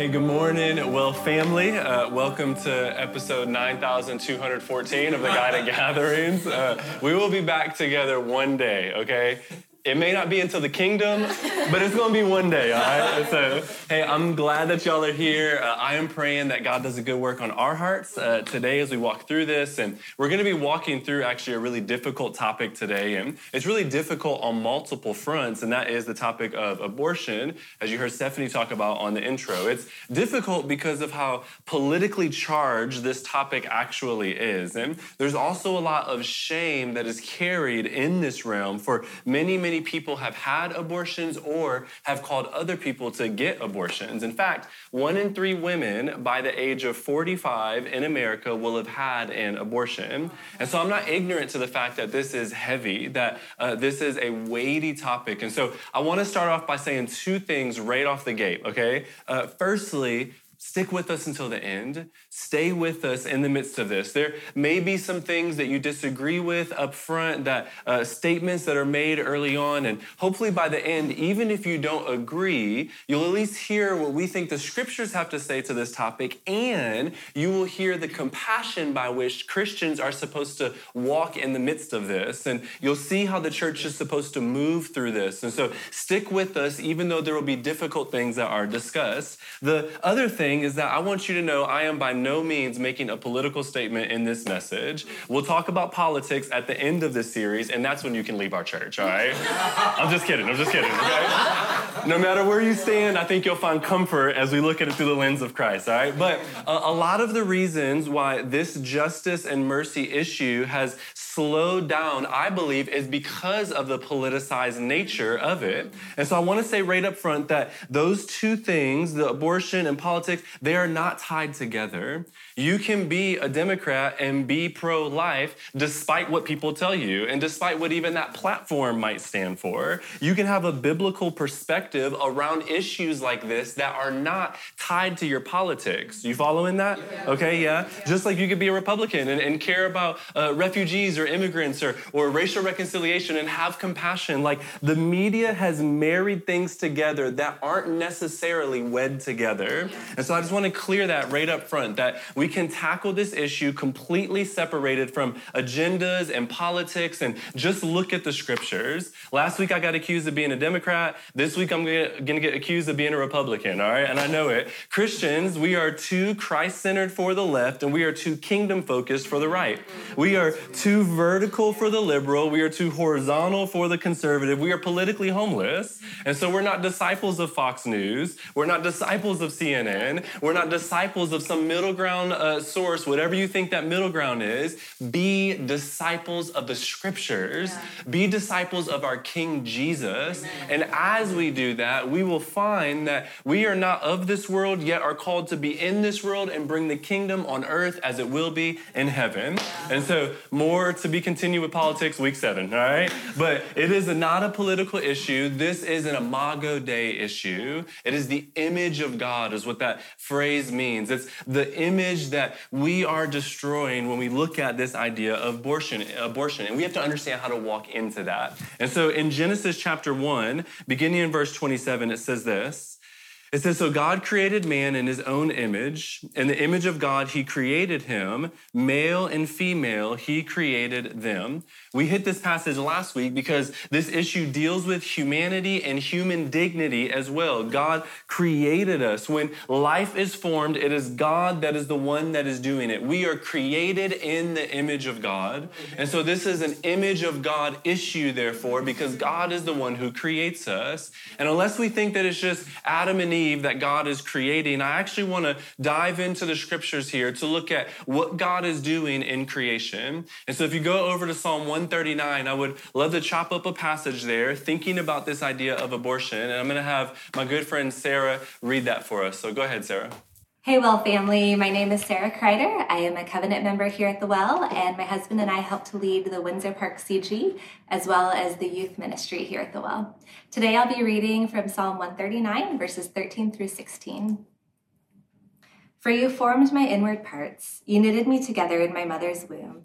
Hey, good morning, well, family. Uh, welcome to episode 9214 of the Guided Gatherings. Uh, we will be back together one day, okay? It may not be until the kingdom, but it's gonna be one day, all right? So, hey, I'm glad that y'all are here. Uh, I am praying that God does a good work on our hearts uh, today as we walk through this. And we're gonna be walking through actually a really difficult topic today. And it's really difficult on multiple fronts, and that is the topic of abortion, as you heard Stephanie talk about on the intro. It's difficult because of how politically charged this topic actually is. And there's also a lot of shame that is carried in this realm for many, many many people have had abortions or have called other people to get abortions. In fact, one in three women by the age of 45 in America will have had an abortion. And so I'm not ignorant to the fact that this is heavy, that uh, this is a weighty topic. And so I want to start off by saying two things right off the gate, okay? Uh, firstly, stick with us until the end. Stay with us in the midst of this. There may be some things that you disagree with up front, that uh, statements that are made early on, and hopefully by the end, even if you don't agree, you'll at least hear what we think the scriptures have to say to this topic, and you will hear the compassion by which Christians are supposed to walk in the midst of this, and you'll see how the church is supposed to move through this. And so stick with us, even though there will be difficult things that are discussed. The other thing is that I want you to know I am by no means making a political statement in this message. We'll talk about politics at the end of this series, and that's when you can leave our church, all right? I'm just kidding, I'm just kidding, okay? No matter where you stand, I think you'll find comfort as we look at it through the lens of Christ, all right? But a, a lot of the reasons why this justice and mercy issue has slowed down, I believe, is because of the politicized nature of it. And so I want to say right up front that those two things, the abortion and politics, they are not tied together together you can be a Democrat and be pro life despite what people tell you and despite what even that platform might stand for. You can have a biblical perspective around issues like this that are not tied to your politics. You following that? Okay, yeah. Just like you could be a Republican and, and care about uh, refugees or immigrants or, or racial reconciliation and have compassion. Like the media has married things together that aren't necessarily wed together. And so I just want to clear that right up front that we can tackle this issue completely separated from agendas and politics and just look at the scriptures. Last week I got accused of being a Democrat. This week I'm going to get accused of being a Republican, all right? And I know it. Christians, we are too Christ centered for the left and we are too kingdom focused for the right. We are too vertical for the liberal. We are too horizontal for the conservative. We are politically homeless. And so we're not disciples of Fox News. We're not disciples of CNN. We're not disciples of some middle ground uh, source, whatever you think that middle ground is, be disciples of the scriptures, yeah. be disciples of our King Jesus. Amen. And as we do that, we will find that we are not of this world, yet are called to be in this world and bring the kingdom on earth as it will be in heaven. Yeah. And so, more to be continued with politics week seven, all right? But it is not a political issue. This is an Imago Dei issue. It is the image of God, is what that phrase means. It's the image image that we are destroying when we look at this idea of abortion, abortion. And we have to understand how to walk into that. And so in Genesis chapter 1, beginning in verse 27, it says this. It says, So God created man in his own image. In the image of God, he created him. Male and female, he created them. We hit this passage last week because this issue deals with humanity and human dignity as well. God created us. When life is formed, it is God that is the one that is doing it. We are created in the image of God. And so this is an image of God issue, therefore, because God is the one who creates us. And unless we think that it's just Adam and Eve that God is creating, I actually want to dive into the scriptures here to look at what God is doing in creation. And so if you go over to Psalm 1 139, I would love to chop up a passage there thinking about this idea of abortion. And I'm going to have my good friend Sarah read that for us. So go ahead, Sarah. Hey, Well family. My name is Sarah Kreider. I am a covenant member here at the Well, and my husband and I help to lead the Windsor Park CG as well as the youth ministry here at the Well. Today I'll be reading from Psalm 139, verses 13 through 16. For you formed my inward parts, you knitted me together in my mother's womb.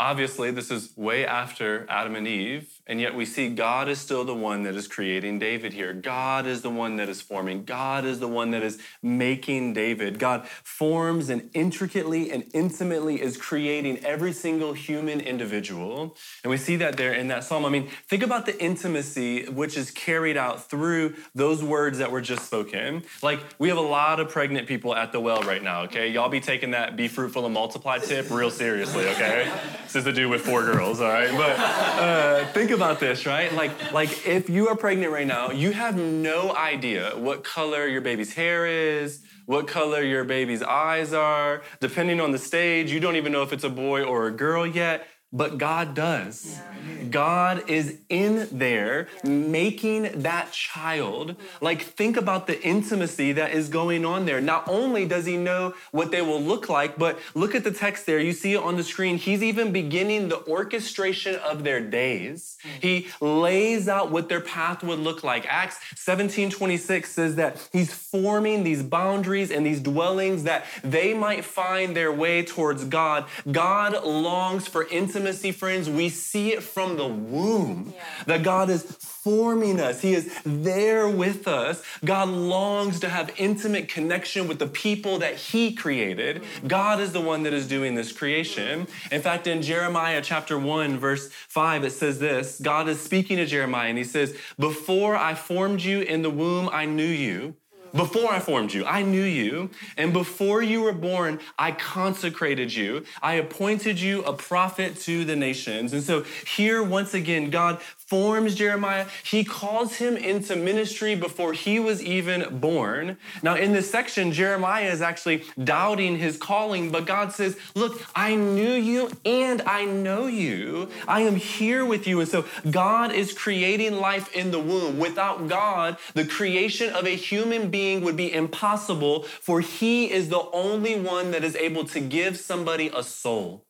obviously, this is way after Adam and Eve, and yet we see God is still the one that is creating David here. God is the one that is forming. God is the one that is making David. God forms and intricately and intimately is creating every single human individual. And we see that there in that psalm. I mean, think about the intimacy which is carried out through those words that were just spoken. Like, we have a lot of pregnant people at the well right now, okay? Y'all be taking that be fruitful and multiply tip real seriously, okay? This is to do with four girls, all right? But uh, think about this, right? Like, like if you are pregnant right now, you have no idea what color your baby's hair is, what color your baby's eyes are. Depending on the stage, you don't even know if it's a boy or a girl yet but God does. Yeah. God is in there making that child. Like, think about the intimacy that is going on there. Not only does he know what they will look like, but look at the text there. You see it on the screen. He's even beginning the orchestration of their days. He lays out what their path would look like. Acts 17 26 says that he's forming these boundaries and these dwellings that they might find their way towards God. God longs for intimacy intimacy, friends, we see it from the womb yeah. that God is forming us. He is there with us. God longs to have intimate connection with the people that He created. God is the one that is doing this creation. In fact, in Jeremiah chapter 1, verse 5, it says this God is speaking to Jeremiah and He says, Before I formed you in the womb, I knew you. Before I formed you, I knew you. And before you were born, I consecrated you. I appointed you a prophet to the nations. And so here, once again, God forms Jeremiah. He calls him into ministry before he was even born. Now, in this section, Jeremiah is actually doubting his calling, but God says, Look, I knew you and I know you. I am here with you. And so, God is creating life in the womb. Without God, the creation of a human being would be impossible, for he is the only one that is able to give somebody a soul.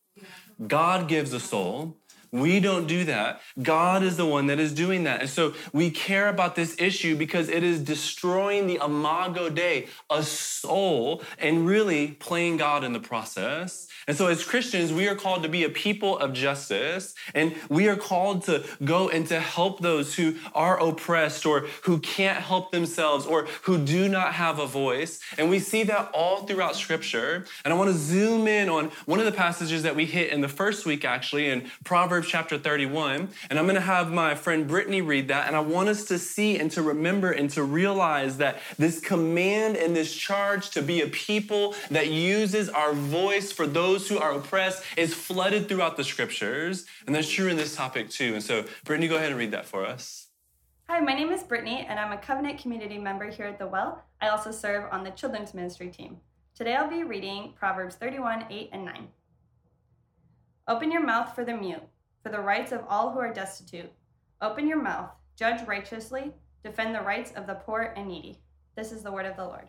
God gives a soul. We don't do that. God is the one that is doing that. And so we care about this issue because it is destroying the imago Dei, a soul, and really playing God in the process. And so, as Christians, we are called to be a people of justice, and we are called to go and to help those who are oppressed or who can't help themselves or who do not have a voice. And we see that all throughout Scripture. And I want to zoom in on one of the passages that we hit in the first week, actually, in Proverbs chapter 31. And I'm going to have my friend Brittany read that. And I want us to see and to remember and to realize that this command and this charge to be a people that uses our voice for those those who are oppressed is flooded throughout the scriptures. And that's true in this topic too. And so, Brittany, go ahead and read that for us. Hi, my name is Brittany, and I'm a Covenant community member here at The Well. I also serve on the children's ministry team. Today I'll be reading Proverbs 31, 8, and 9. Open your mouth for the mute, for the rights of all who are destitute. Open your mouth, judge righteously, defend the rights of the poor and needy. This is the word of the Lord.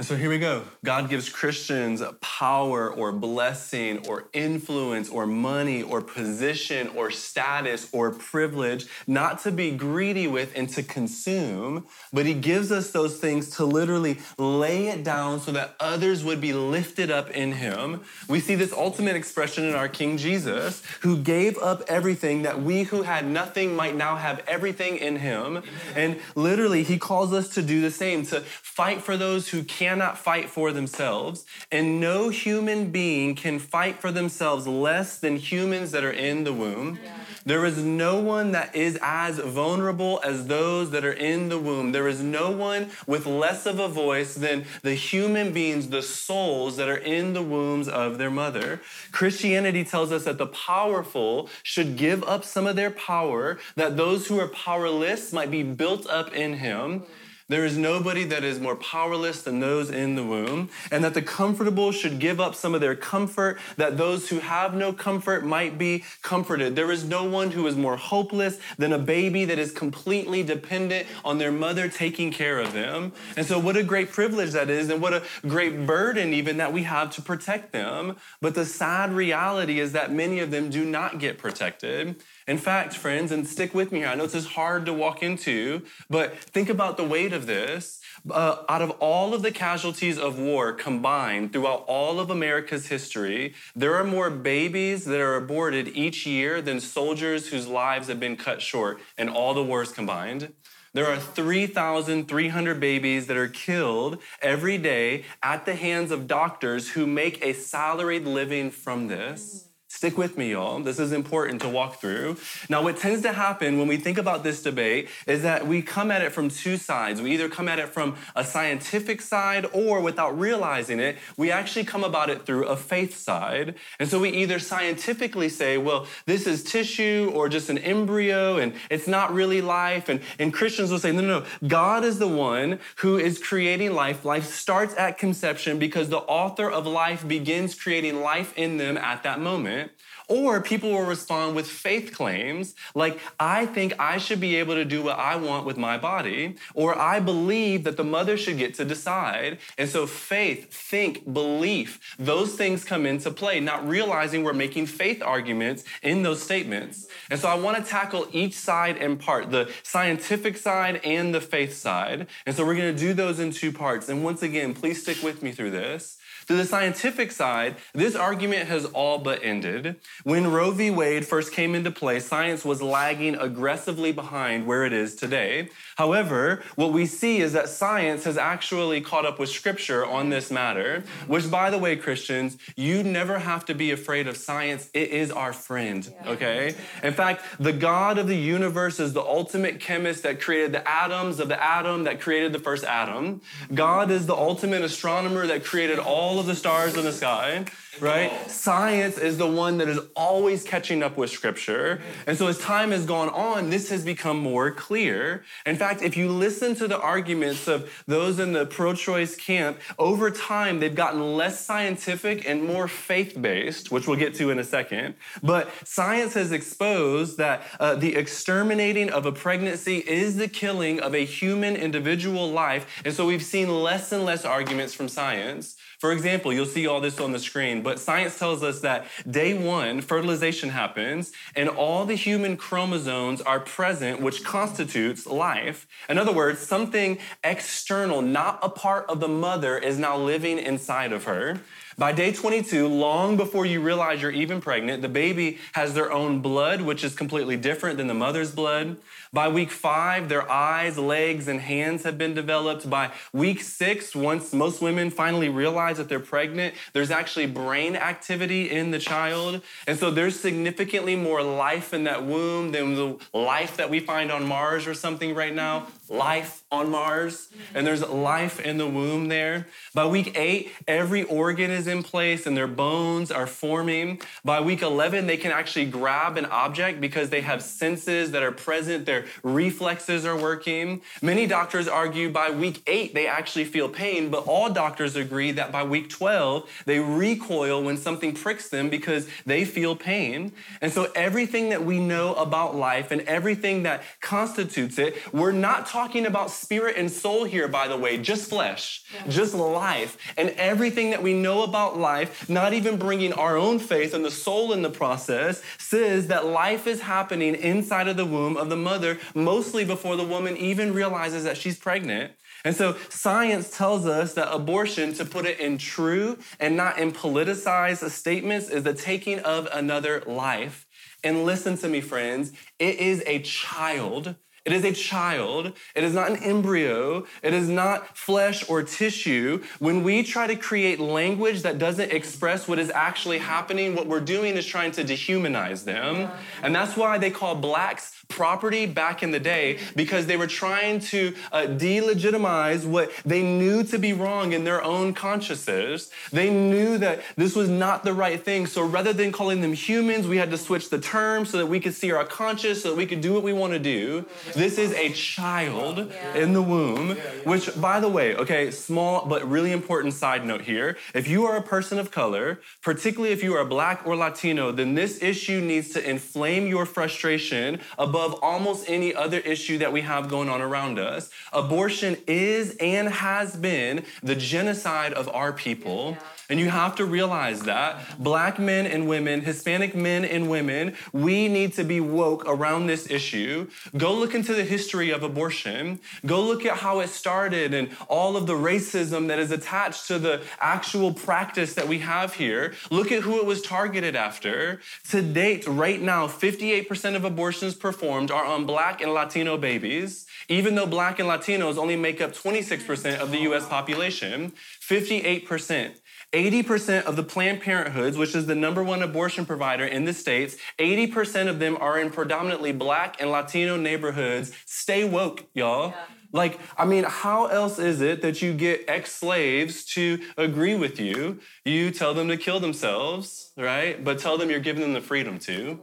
And so here we go. God gives Christians power or blessing or influence or money or position or status or privilege, not to be greedy with and to consume, but He gives us those things to literally lay it down so that others would be lifted up in Him. We see this ultimate expression in our King Jesus, who gave up everything that we who had nothing might now have everything in Him. And literally, He calls us to do the same, to fight for those who can't cannot fight for themselves, and no human being can fight for themselves less than humans that are in the womb. Yeah. There is no one that is as vulnerable as those that are in the womb. There is no one with less of a voice than the human beings, the souls that are in the wombs of their mother. Christianity tells us that the powerful should give up some of their power, that those who are powerless might be built up in Him. There is nobody that is more powerless than those in the womb, and that the comfortable should give up some of their comfort, that those who have no comfort might be comforted. There is no one who is more hopeless than a baby that is completely dependent on their mother taking care of them. And so, what a great privilege that is, and what a great burden, even that we have to protect them. But the sad reality is that many of them do not get protected. In fact, friends, and stick with me here, I know this is hard to walk into, but think about the weight of this. Uh, out of all of the casualties of war combined throughout all of America's history, there are more babies that are aborted each year than soldiers whose lives have been cut short in all the wars combined. There are 3,300 babies that are killed every day at the hands of doctors who make a salaried living from this. Stick with me, y'all. This is important to walk through. Now, what tends to happen when we think about this debate is that we come at it from two sides. We either come at it from a scientific side, or without realizing it, we actually come about it through a faith side. And so we either scientifically say, well, this is tissue or just an embryo and it's not really life. And, and Christians will say, no, no, no. God is the one who is creating life. Life starts at conception because the author of life begins creating life in them at that moment. Or people will respond with faith claims like, I think I should be able to do what I want with my body, or I believe that the mother should get to decide. And so faith, think, belief, those things come into play, not realizing we're making faith arguments in those statements. And so I want to tackle each side in part, the scientific side and the faith side. And so we're going to do those in two parts. And once again, please stick with me through this. To the scientific side, this argument has all but ended. When Roe v. Wade first came into play, science was lagging aggressively behind where it is today. However, what we see is that science has actually caught up with scripture on this matter, which, by the way, Christians, you never have to be afraid of science. It is our friend, okay? In fact, the God of the universe is the ultimate chemist that created the atoms of the atom that created the first atom. God is the ultimate astronomer that created all of the stars in the sky, right? Science is the one that is always catching up with scripture. And so as time has gone on, this has become more clear. In fact, if you listen to the arguments of those in the pro choice camp, over time, they've gotten less scientific and more faith based, which we'll get to in a second. But science has exposed that uh, the exterminating of a pregnancy is the killing of a human individual life. And so we've seen less and less arguments from science. For example, you'll see all this on the screen, but science tells us that day one, fertilization happens, and all the human chromosomes are present, which constitutes life. In other words, something external, not a part of the mother, is now living inside of her. By day 22, long before you realize you're even pregnant, the baby has their own blood, which is completely different than the mother's blood. By week five, their eyes, legs, and hands have been developed. By week six, once most women finally realize that they're pregnant, there's actually brain activity in the child. And so there's significantly more life in that womb than the life that we find on Mars or something right now. Life on Mars. And there's life in the womb there. By week eight, every organ is in place and their bones are forming. By week 11, they can actually grab an object because they have senses that are present. Their reflexes are working. Many doctors argue by week eight, they actually feel pain, but all doctors agree that by week 12, they recoil when something pricks them because they feel pain. And so everything that we know about life and everything that constitutes it, we're not talking about spirit and soul here, by the way, just flesh, yeah. just life. And everything that we know about life, not even bringing our own faith and the soul in the process, says that life is happening inside of the womb of the mother mostly before the woman even realizes that she's pregnant. And so science tells us that abortion, to put it in true and not in politicized statements, is the taking of another life. And listen to me, friends, it is a child it is a child. It is not an embryo. It is not flesh or tissue. When we try to create language that doesn't express what is actually happening, what we're doing is trying to dehumanize them. And that's why they call blacks property back in the day because they were trying to uh, delegitimize what they knew to be wrong in their own consciences. They knew that this was not the right thing. So rather than calling them humans, we had to switch the term so that we could see our conscience, so that we could do what we want to do. This is a child yeah. in the womb, which, by the way, okay, small but really important side note here. If you are a person of color, particularly if you are black or Latino, then this issue needs to inflame your frustration above almost any other issue that we have going on around us. Abortion is and has been the genocide of our people. Yeah. And you have to realize that black men and women, Hispanic men and women, we need to be woke around this issue. Go look into the history of abortion. Go look at how it started and all of the racism that is attached to the actual practice that we have here. Look at who it was targeted after. To date, right now, 58% of abortions performed are on black and Latino babies, even though black and Latinos only make up 26% of the US population. 58%. 80% of the Planned Parenthoods, which is the number one abortion provider in the States, 80% of them are in predominantly black and Latino neighborhoods. Stay woke, y'all. Yeah. Like, I mean, how else is it that you get ex slaves to agree with you? You tell them to kill themselves, right? But tell them you're giving them the freedom to.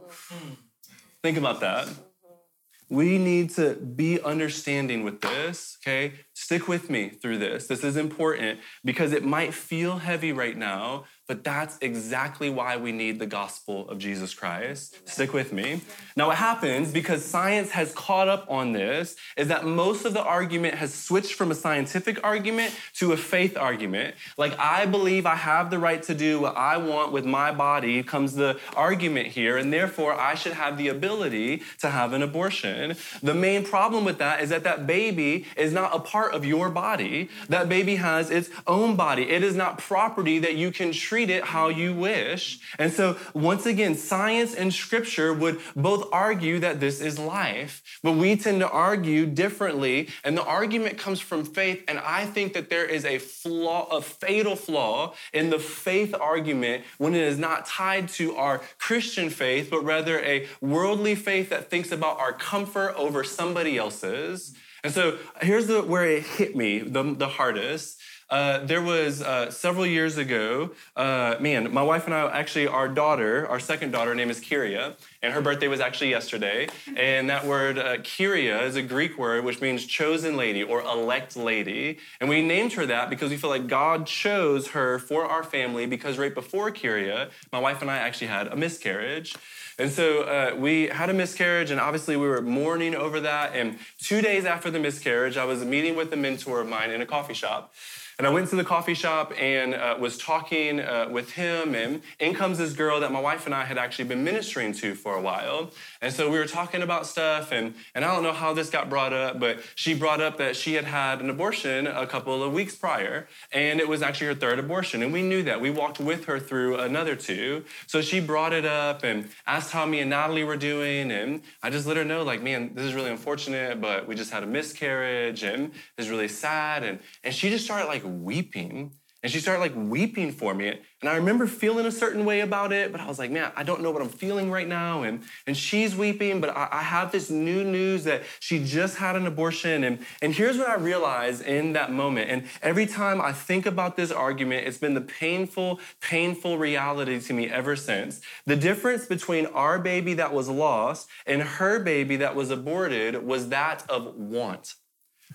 Think about that. Mm-hmm. We need to be understanding with this, okay? Stick with me through this. This is important because it might feel heavy right now, but that's exactly why we need the gospel of Jesus Christ. Stick with me. Now, what happens because science has caught up on this is that most of the argument has switched from a scientific argument to a faith argument. Like, I believe I have the right to do what I want with my body, comes the argument here, and therefore I should have the ability to have an abortion. The main problem with that is that that baby is not a part of your body, that baby has its own body. It is not property that you can treat treat it how you wish. And so, once again, science and scripture would both argue that this is life, but we tend to argue differently. And the argument comes from faith. And I think that there is a flaw, a fatal flaw in the faith argument when it is not tied to our Christian faith, but rather a worldly faith that thinks about our comfort over somebody else's. And so here's the, where it hit me the, the hardest uh, there was uh, several years ago, uh, man, my wife and I actually, our daughter, our second daughter, name is Kyria, and her birthday was actually yesterday. And that word, uh, Kyria, is a Greek word which means chosen lady or elect lady. And we named her that because we feel like God chose her for our family because right before Kyria, my wife and I actually had a miscarriage. And so uh, we had a miscarriage, and obviously we were mourning over that. And two days after the miscarriage, I was meeting with a mentor of mine in a coffee shop. And I went to the coffee shop and uh, was talking uh, with him, and in comes this girl that my wife and I had actually been ministering to for a while. And so we were talking about stuff, and, and I don't know how this got brought up, but she brought up that she had had an abortion a couple of weeks prior, and it was actually her third abortion. And we knew that. We walked with her through another two. So she brought it up and asked how me and Natalie were doing, and I just let her know, like, man, this is really unfortunate, but we just had a miscarriage, and it's really sad. And, and she just started like weeping. And she started like weeping for me. And I remember feeling a certain way about it, but I was like, man, I don't know what I'm feeling right now. And, and she's weeping, but I, I have this new news that she just had an abortion. And, and here's what I realized in that moment. And every time I think about this argument, it's been the painful, painful reality to me ever since. The difference between our baby that was lost and her baby that was aborted was that of want.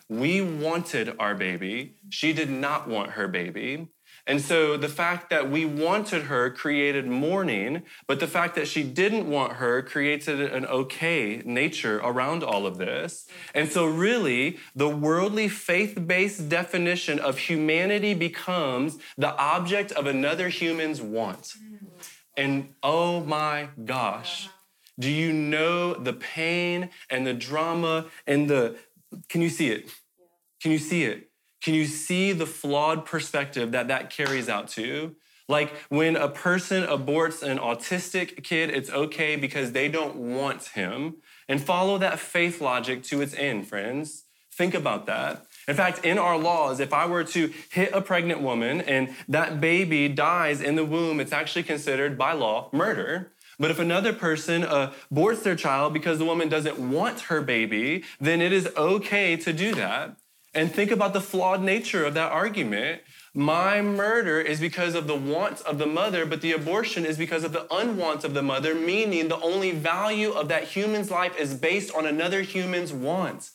We wanted our baby. She did not want her baby. And so the fact that we wanted her created mourning, but the fact that she didn't want her created an okay nature around all of this. And so, really, the worldly faith based definition of humanity becomes the object of another human's want. And oh my gosh, do you know the pain and the drama and the can you see it? Can you see it? Can you see the flawed perspective that that carries out to? Like when a person aborts an autistic kid, it's okay because they don't want him. And follow that faith logic to its end, friends. Think about that. In fact, in our laws, if I were to hit a pregnant woman and that baby dies in the womb, it's actually considered by law murder. But if another person uh, aborts their child because the woman doesn't want her baby, then it is okay to do that. And think about the flawed nature of that argument. My murder is because of the wants of the mother, but the abortion is because of the unwants of the mother, meaning the only value of that human's life is based on another human's wants.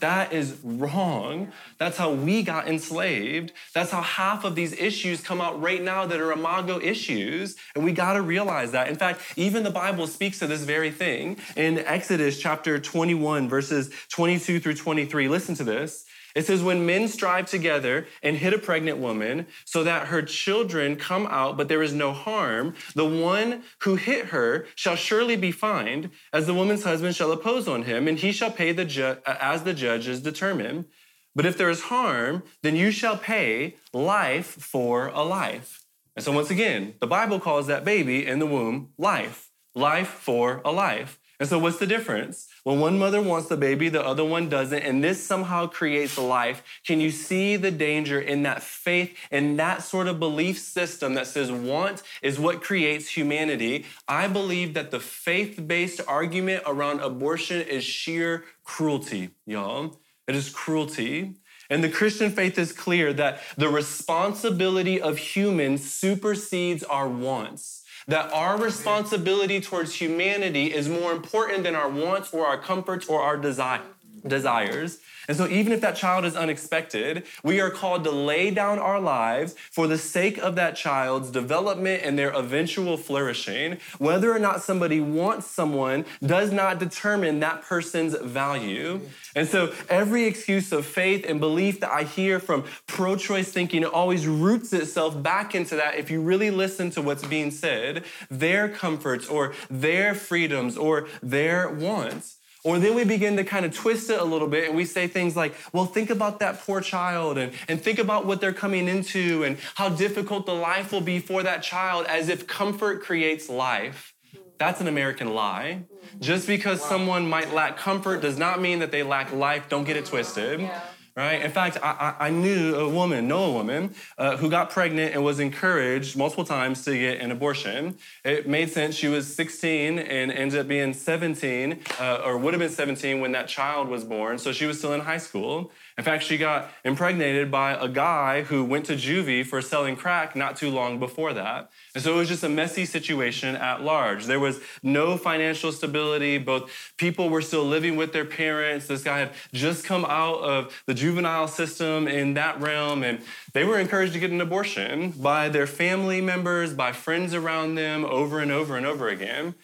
That is wrong. That's how we got enslaved. That's how half of these issues come out right now that are imago issues. And we got to realize that. In fact, even the Bible speaks to this very thing in Exodus chapter 21, verses 22 through 23. Listen to this. It says, when men strive together and hit a pregnant woman so that her children come out, but there is no harm, the one who hit her shall surely be fined, as the woman's husband shall oppose on him, and he shall pay the ju- uh, as the judges determine. But if there is harm, then you shall pay life for a life. And so, once again, the Bible calls that baby in the womb life, life for a life. And so, what's the difference? When one mother wants the baby, the other one doesn't, and this somehow creates life. Can you see the danger in that faith, and that sort of belief system that says want is what creates humanity? I believe that the faith based argument around abortion is sheer cruelty, y'all. It is cruelty. And the Christian faith is clear that the responsibility of humans supersedes our wants that our responsibility towards humanity is more important than our wants or our comforts or our desire, desires. And so, even if that child is unexpected, we are called to lay down our lives for the sake of that child's development and their eventual flourishing. Whether or not somebody wants someone does not determine that person's value. And so, every excuse of faith and belief that I hear from pro choice thinking always roots itself back into that. If you really listen to what's being said, their comforts or their freedoms or their wants. Or then we begin to kind of twist it a little bit and we say things like, well, think about that poor child and, and think about what they're coming into and how difficult the life will be for that child as if comfort creates life. That's an American lie. Just because someone might lack comfort does not mean that they lack life. Don't get it twisted. Yeah right? In fact, I, I knew a woman, know a woman, uh, who got pregnant and was encouraged multiple times to get an abortion. It made sense. She was 16 and ended up being 17, uh, or would have been 17 when that child was born. So she was still in high school. In fact, she got impregnated by a guy who went to juvie for selling crack not too long before that. And so it was just a messy situation at large. There was no financial stability. Both people were still living with their parents. This guy had just come out of the juvenile system in that realm, and they were encouraged to get an abortion by their family members, by friends around them over and over and over again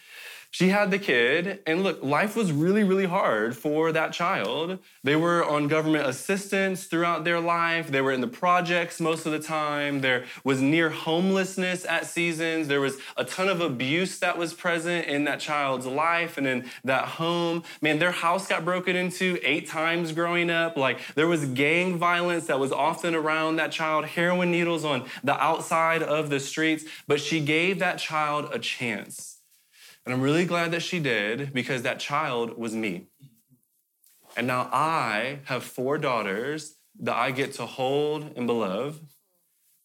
she had the kid, and look, life was really, really hard for that child. They were on government assistance throughout their life. They were in the projects most of the time. There was near homelessness at seasons. There was a ton of abuse that was present in that child's life and in that home. Man, their house got broken into eight times growing up. Like, there was gang violence that was often around that child, heroin needles on the outside of the streets. But she gave that child a chance. And I'm really glad that she did because that child was me. And now I have four daughters that I get to hold and beloved,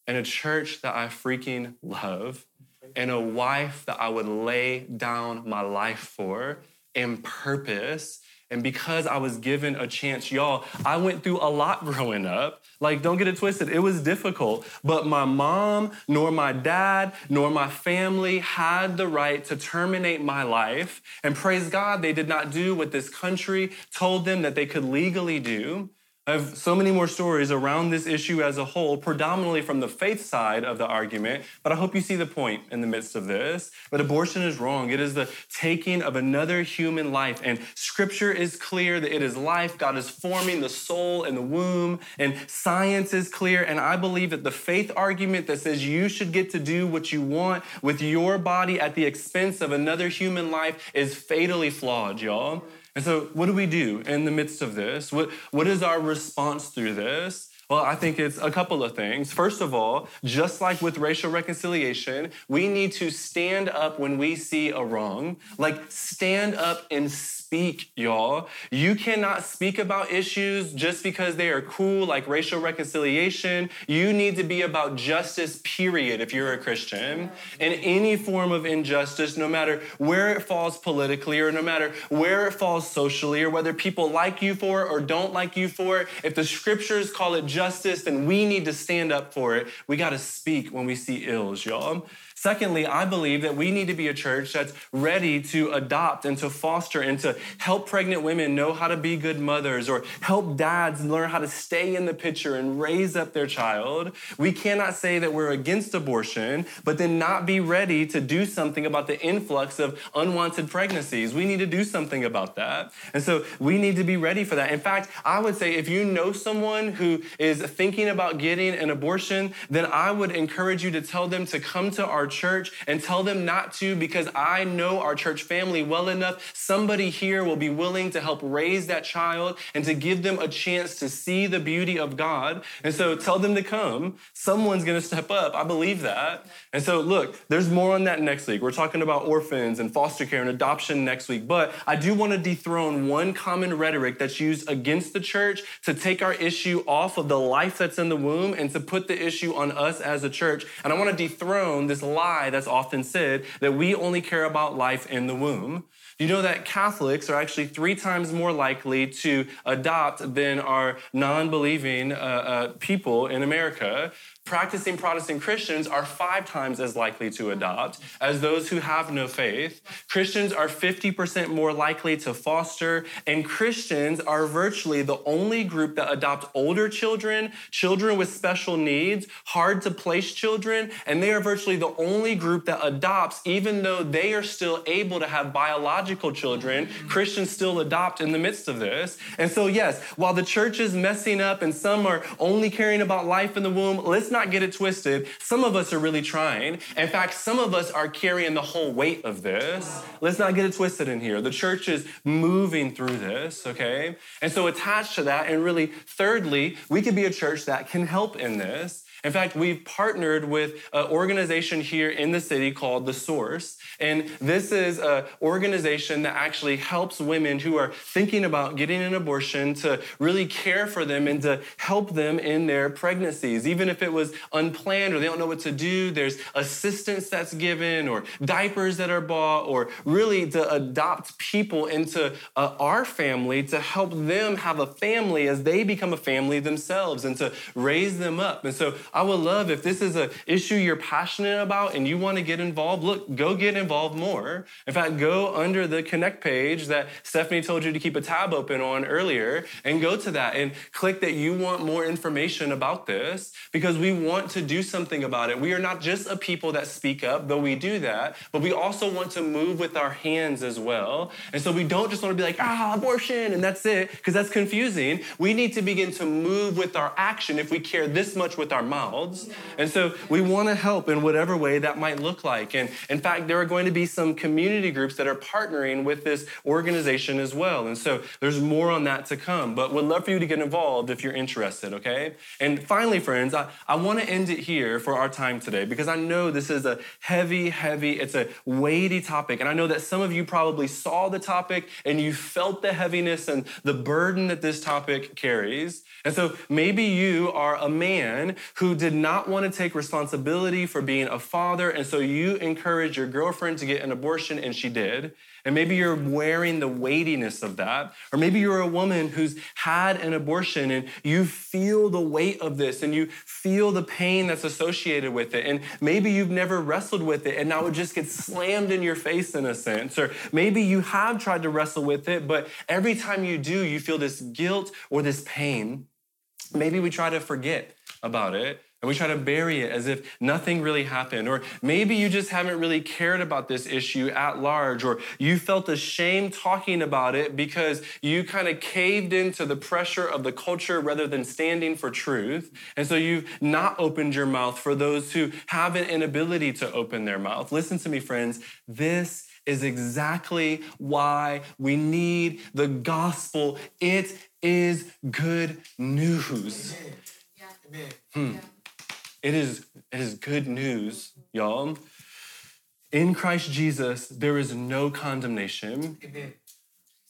and a church that I freaking love, and a wife that I would lay down my life for, and purpose and because I was given a chance, y'all, I went through a lot growing up. Like, don't get it twisted, it was difficult. But my mom, nor my dad, nor my family had the right to terminate my life. And praise God, they did not do what this country told them that they could legally do. I have so many more stories around this issue as a whole, predominantly from the faith side of the argument, but I hope you see the point in the midst of this. But abortion is wrong. It is the taking of another human life, and scripture is clear that it is life. God is forming the soul and the womb, and science is clear. And I believe that the faith argument that says you should get to do what you want with your body at the expense of another human life is fatally flawed, y'all. And so, what do we do in the midst of this? What, what is our response through this? Well, I think it's a couple of things. First of all, just like with racial reconciliation, we need to stand up when we see a wrong. Like, stand up and speak, y'all. You cannot speak about issues just because they are cool, like racial reconciliation. You need to be about justice, period, if you're a Christian. And any form of injustice, no matter where it falls politically or no matter where it falls socially or whether people like you for it or don't like you for it, if the scriptures call it justice, then we need to stand up for it. We got to speak when we see ills, y'all. Secondly, I believe that we need to be a church that's ready to adopt and to foster and to help pregnant women know how to be good mothers or help dads learn how to stay in the picture and raise up their child. We cannot say that we're against abortion, but then not be ready to do something about the influx of unwanted pregnancies. We need to do something about that. And so we need to be ready for that. In fact, I would say if you know someone who is thinking about getting an abortion, then I would encourage you to tell them to come to our church and tell them not to because I know our church family well enough. Somebody here will be willing to help raise that child and to give them a chance to see the beauty of God. And so tell them to come. Someone's going to step up. I believe that. And so, look, there's more on that next week. We're talking about orphans and foster care and adoption next week. But I do want to dethrone one common rhetoric that's used against the church to take our issue off of the life that's in the womb and to put the issue on us as a church. And I want to dethrone this lie that's often said that we only care about life in the womb. You know that Catholics are actually three times more likely to adopt than our non believing uh, uh, people in America practicing Protestant Christians are five times as likely to mm-hmm. adopt as those who have no faith. Christians are 50% more likely to foster, and Christians are virtually the only group that adopt older children, children with special needs, hard to place children, and they are virtually the only group that adopts, even though they are still able to have biological children. Mm-hmm. Christians still adopt in the midst of this. And so, yes, while the church is messing up and some are only caring about life in the womb, let's not get it twisted. Some of us are really trying. In fact, some of us are carrying the whole weight of this. Let's not get it twisted in here. The church is moving through this, okay? And so, attached to that, and really, thirdly, we could be a church that can help in this. In fact, we've partnered with an organization here in the city called The Source. And this is an organization that actually helps women who are thinking about getting an abortion to really care for them and to help them in their pregnancies. Even if it was unplanned or they don't know what to do, there's assistance that's given or diapers that are bought or really to adopt people into uh, our family to help them have a family as they become a family themselves and to raise them up. And so I would love if this is an issue you're passionate about and you want to get involved, look, go get involved more. In fact, go under the connect page that Stephanie told you to keep a tab open on earlier and go to that and click that you want more information about this because we want to do something about it. We are not just a people that speak up, though we do that, but we also want to move with our hands as well. And so we don't just want to be like, ah, abortion, and that's it, because that's confusing. We need to begin to move with our action if we care this much with our mouths. And so we want to help in whatever way that might look like. And in fact, there are going to be some community groups that are partnering with this organization as well. And so there's more on that to come, but would love for you to get involved if you're interested, okay? And finally, friends, I, I want to end it here for our time today because I know this is a heavy, heavy, it's a weighty topic. And I know that some of you probably saw the topic and you felt the heaviness and the burden that this topic carries. And so maybe you are a man who did not want to take responsibility for being a father. And so you encouraged your girlfriend to get an abortion and she did. And maybe you're wearing the weightiness of that. Or maybe you're a woman who's had an abortion and you feel the weight of this and you feel the pain that's associated with it. And maybe you've never wrestled with it and now it just gets slammed in your face in a sense. Or maybe you have tried to wrestle with it, but every time you do, you feel this guilt or this pain. Maybe we try to forget about it and we try to bury it as if nothing really happened. Or maybe you just haven't really cared about this issue at large, or you felt ashamed talking about it because you kind of caved into the pressure of the culture rather than standing for truth. And so you've not opened your mouth for those who have an inability to open their mouth. Listen to me, friends. This is exactly why we need the gospel. It is good news. Hmm. It is, it is good news, y'all. In Christ Jesus, there is no condemnation.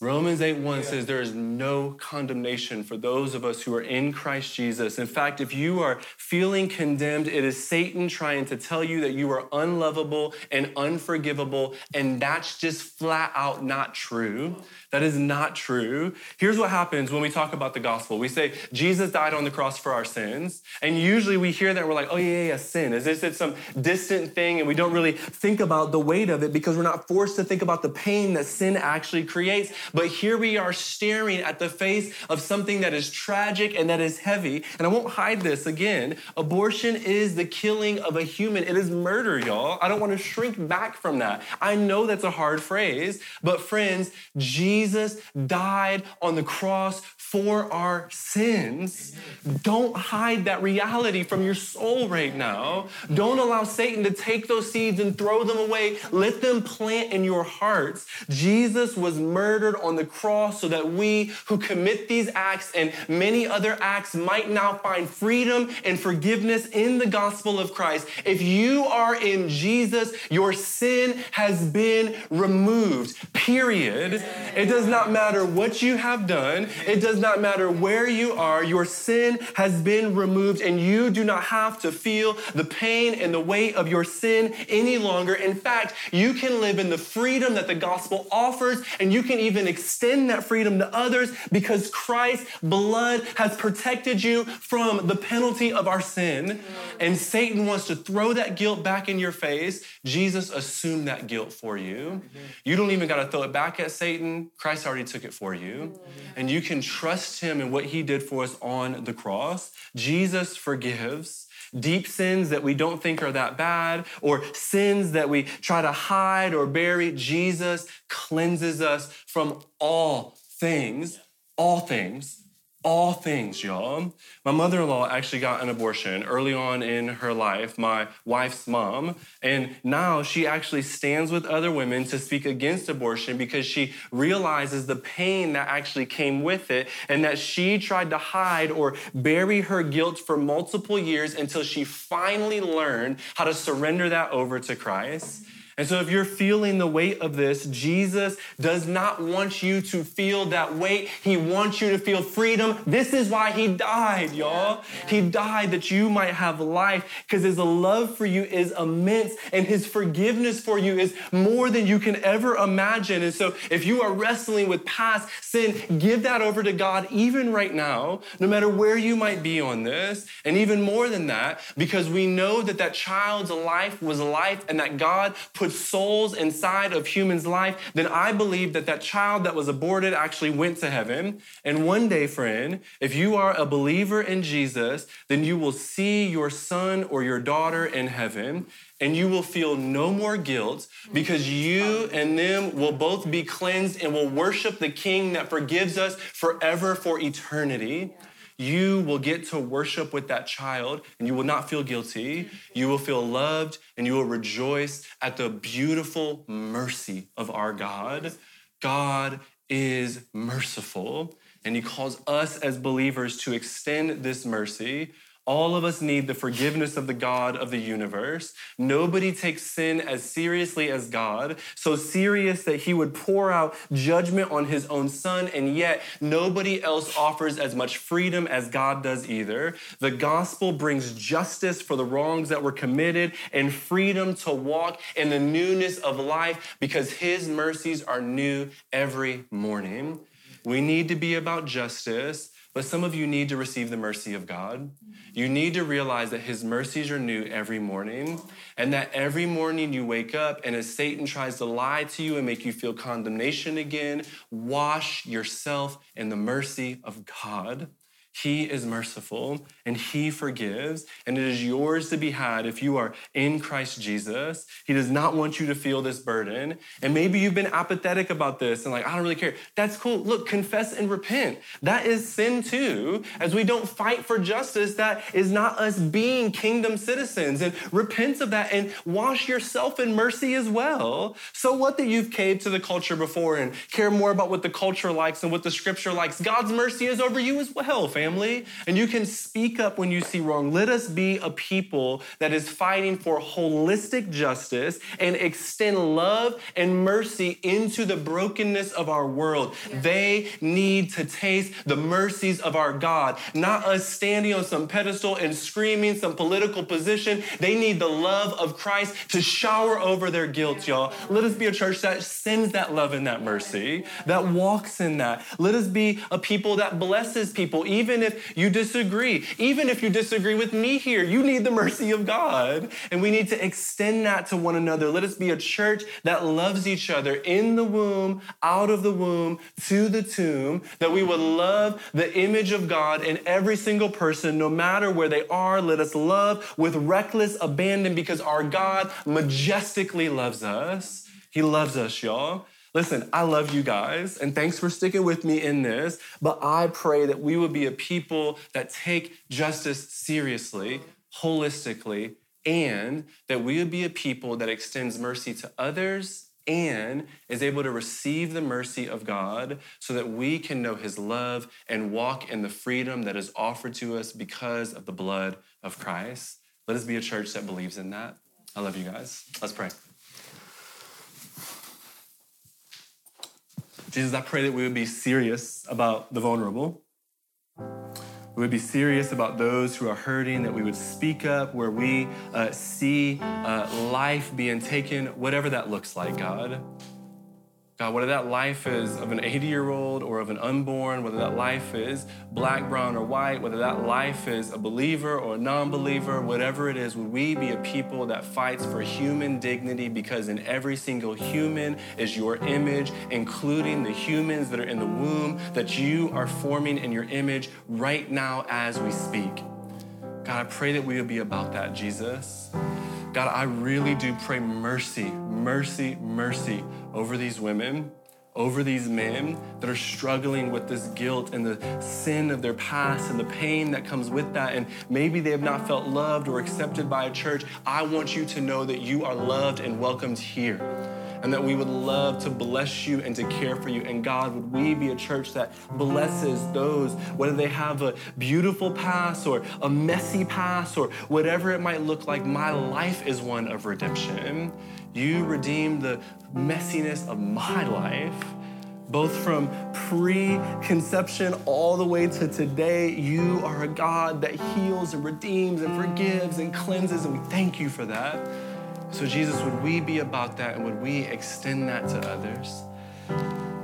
Romans 8 1 yeah. says there is no condemnation for those of us who are in Christ Jesus. In fact, if you are feeling condemned, it is Satan trying to tell you that you are unlovable and unforgivable, and that's just flat out not true. That is not true. Here's what happens when we talk about the gospel we say, Jesus died on the cross for our sins. And usually we hear that we're like, oh, yeah, yeah, sin. Is this some distant thing? And we don't really think about the weight of it because we're not forced to think about the pain that sin actually creates. But here we are staring at the face of something that is tragic and that is heavy. And I won't hide this again. Abortion is the killing of a human, it is murder, y'all. I don't want to shrink back from that. I know that's a hard phrase, but friends, Jesus died on the cross for our sins. Don't hide that reality from your soul right now. Don't allow Satan to take those seeds and throw them away. Let them plant in your hearts. Jesus was murdered on the cross so that we who commit these acts and many other acts might now find freedom and forgiveness in the gospel of Christ. If you are in Jesus, your sin has been removed, period. It does not matter what you have done, it does not matter where you are, your sin has been removed, and you do not have to feel the pain and the weight of your sin any longer. In fact, you can live in the freedom that the gospel offers, and you can even extend that freedom to others because Christ's blood has protected you from the penalty of our sin. And Satan wants to throw that guilt back in your face. Jesus assumed that guilt for you. You don't even got to throw it back at Satan. Christ already took it for you. And you can trust him and what he did for us on the cross. Jesus forgives deep sins that we don't think are that bad, or sins that we try to hide or bury, Jesus cleanses us from all things, all things all things, y'all. My mother in law actually got an abortion early on in her life, my wife's mom. And now she actually stands with other women to speak against abortion because she realizes the pain that actually came with it and that she tried to hide or bury her guilt for multiple years until she finally learned how to surrender that over to Christ. And so, if you're feeling the weight of this, Jesus does not want you to feel that weight. He wants you to feel freedom. This is why He died, y'all. He died that you might have life because His love for you is immense and His forgiveness for you is more than you can ever imagine. And so, if you are wrestling with past sin, give that over to God even right now, no matter where you might be on this. And even more than that, because we know that that child's life was life and that God put souls inside of humans' life, then I believe that that child that was aborted actually went to heaven. And one day, friend, if you are a believer in Jesus, then you will see your son or your daughter in heaven and you will feel no more guilt because you and them will both be cleansed and will worship the King that forgives us forever for eternity you will get to worship with that child and you will not feel guilty. Mm-hmm. You will feel loved and you will rejoice at the beautiful mercy of our God. God is merciful and he calls us as believers to extend this mercy all of us need the forgiveness of the God of the universe. Nobody takes sin as seriously as God, so serious that he would pour out judgment on his own son, and yet nobody else offers as much freedom as God does either. The gospel brings justice for the wrongs that were committed and freedom to walk in the newness of life because his mercies are new every morning. We need to be about justice but some of you need to receive the mercy of God. You need to realize that His mercies are new every morning, and that every morning you wake up, and as Satan tries to lie to you and make you feel condemnation again, wash yourself in the mercy of God. He is merciful and He forgives, and it is yours to be had if you are in Christ Jesus. He does not want you to feel this burden. And maybe you've been apathetic about this and like, I don't really care. That's cool. Look, confess and repent. That is sin too. As we don't fight for justice, that is not us being kingdom citizens. And repent of that and wash yourself in mercy as well. So, what that you've caved to the culture before and care more about what the culture likes and what the scripture likes, God's mercy is over you as well, fam family, and you can speak up when you see wrong. Let us be a people that is fighting for holistic justice and extend love and mercy into the brokenness of our world. They need to taste the mercies of our God, not us standing on some pedestal and screaming some political position. They need the love of Christ to shower over their guilt, y'all. Let us be a church that sends that love and that mercy, that walks in that. Let us be a people that blesses people, even if you disagree. Even if you disagree with me here, you need the mercy of God. And we need to extend that to one another. Let us be a church that loves each other in the womb, out of the womb, to the tomb, that we would love the image of God in every single person, no matter where they are. Let us love with reckless abandon because our God majestically loves us. He loves us, y'all. Listen, I love you guys, and thanks for sticking with me in this. But I pray that we would be a people that take justice seriously, holistically, and that we would be a people that extends mercy to others and is able to receive the mercy of God so that we can know his love and walk in the freedom that is offered to us because of the blood of Christ. Let us be a church that believes in that. I love you guys. Let's pray. Jesus, I pray that we would be serious about the vulnerable. We would be serious about those who are hurting, that we would speak up where we uh, see uh, life being taken, whatever that looks like, God. God, whether that life is of an 80 year old or of an unborn, whether that life is black, brown, or white, whether that life is a believer or a non believer, whatever it is, would we be a people that fights for human dignity because in every single human is your image, including the humans that are in the womb that you are forming in your image right now as we speak? God, I pray that we would be about that, Jesus. God, I really do pray mercy, mercy, mercy over these women, over these men that are struggling with this guilt and the sin of their past and the pain that comes with that. And maybe they have not felt loved or accepted by a church. I want you to know that you are loved and welcomed here and that we would love to bless you and to care for you. And God, would we be a church that blesses those, whether they have a beautiful past or a messy past or whatever it might look like? My life is one of redemption. You redeem the messiness of my life both from pre conception all the way to today. You are a God that heals and redeems and forgives and cleanses, and we thank you for that. So, Jesus, would we be about that and would we extend that to others?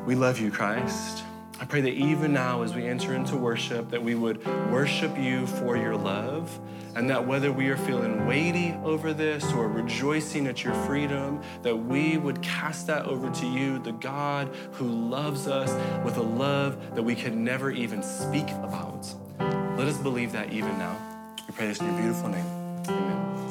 We love you, Christ. I pray that even now, as we enter into worship, that we would worship you for your love, and that whether we are feeling weighty over this or rejoicing at your freedom, that we would cast that over to you, the God who loves us with a love that we can never even speak about. Let us believe that even now. We pray this in your beautiful name.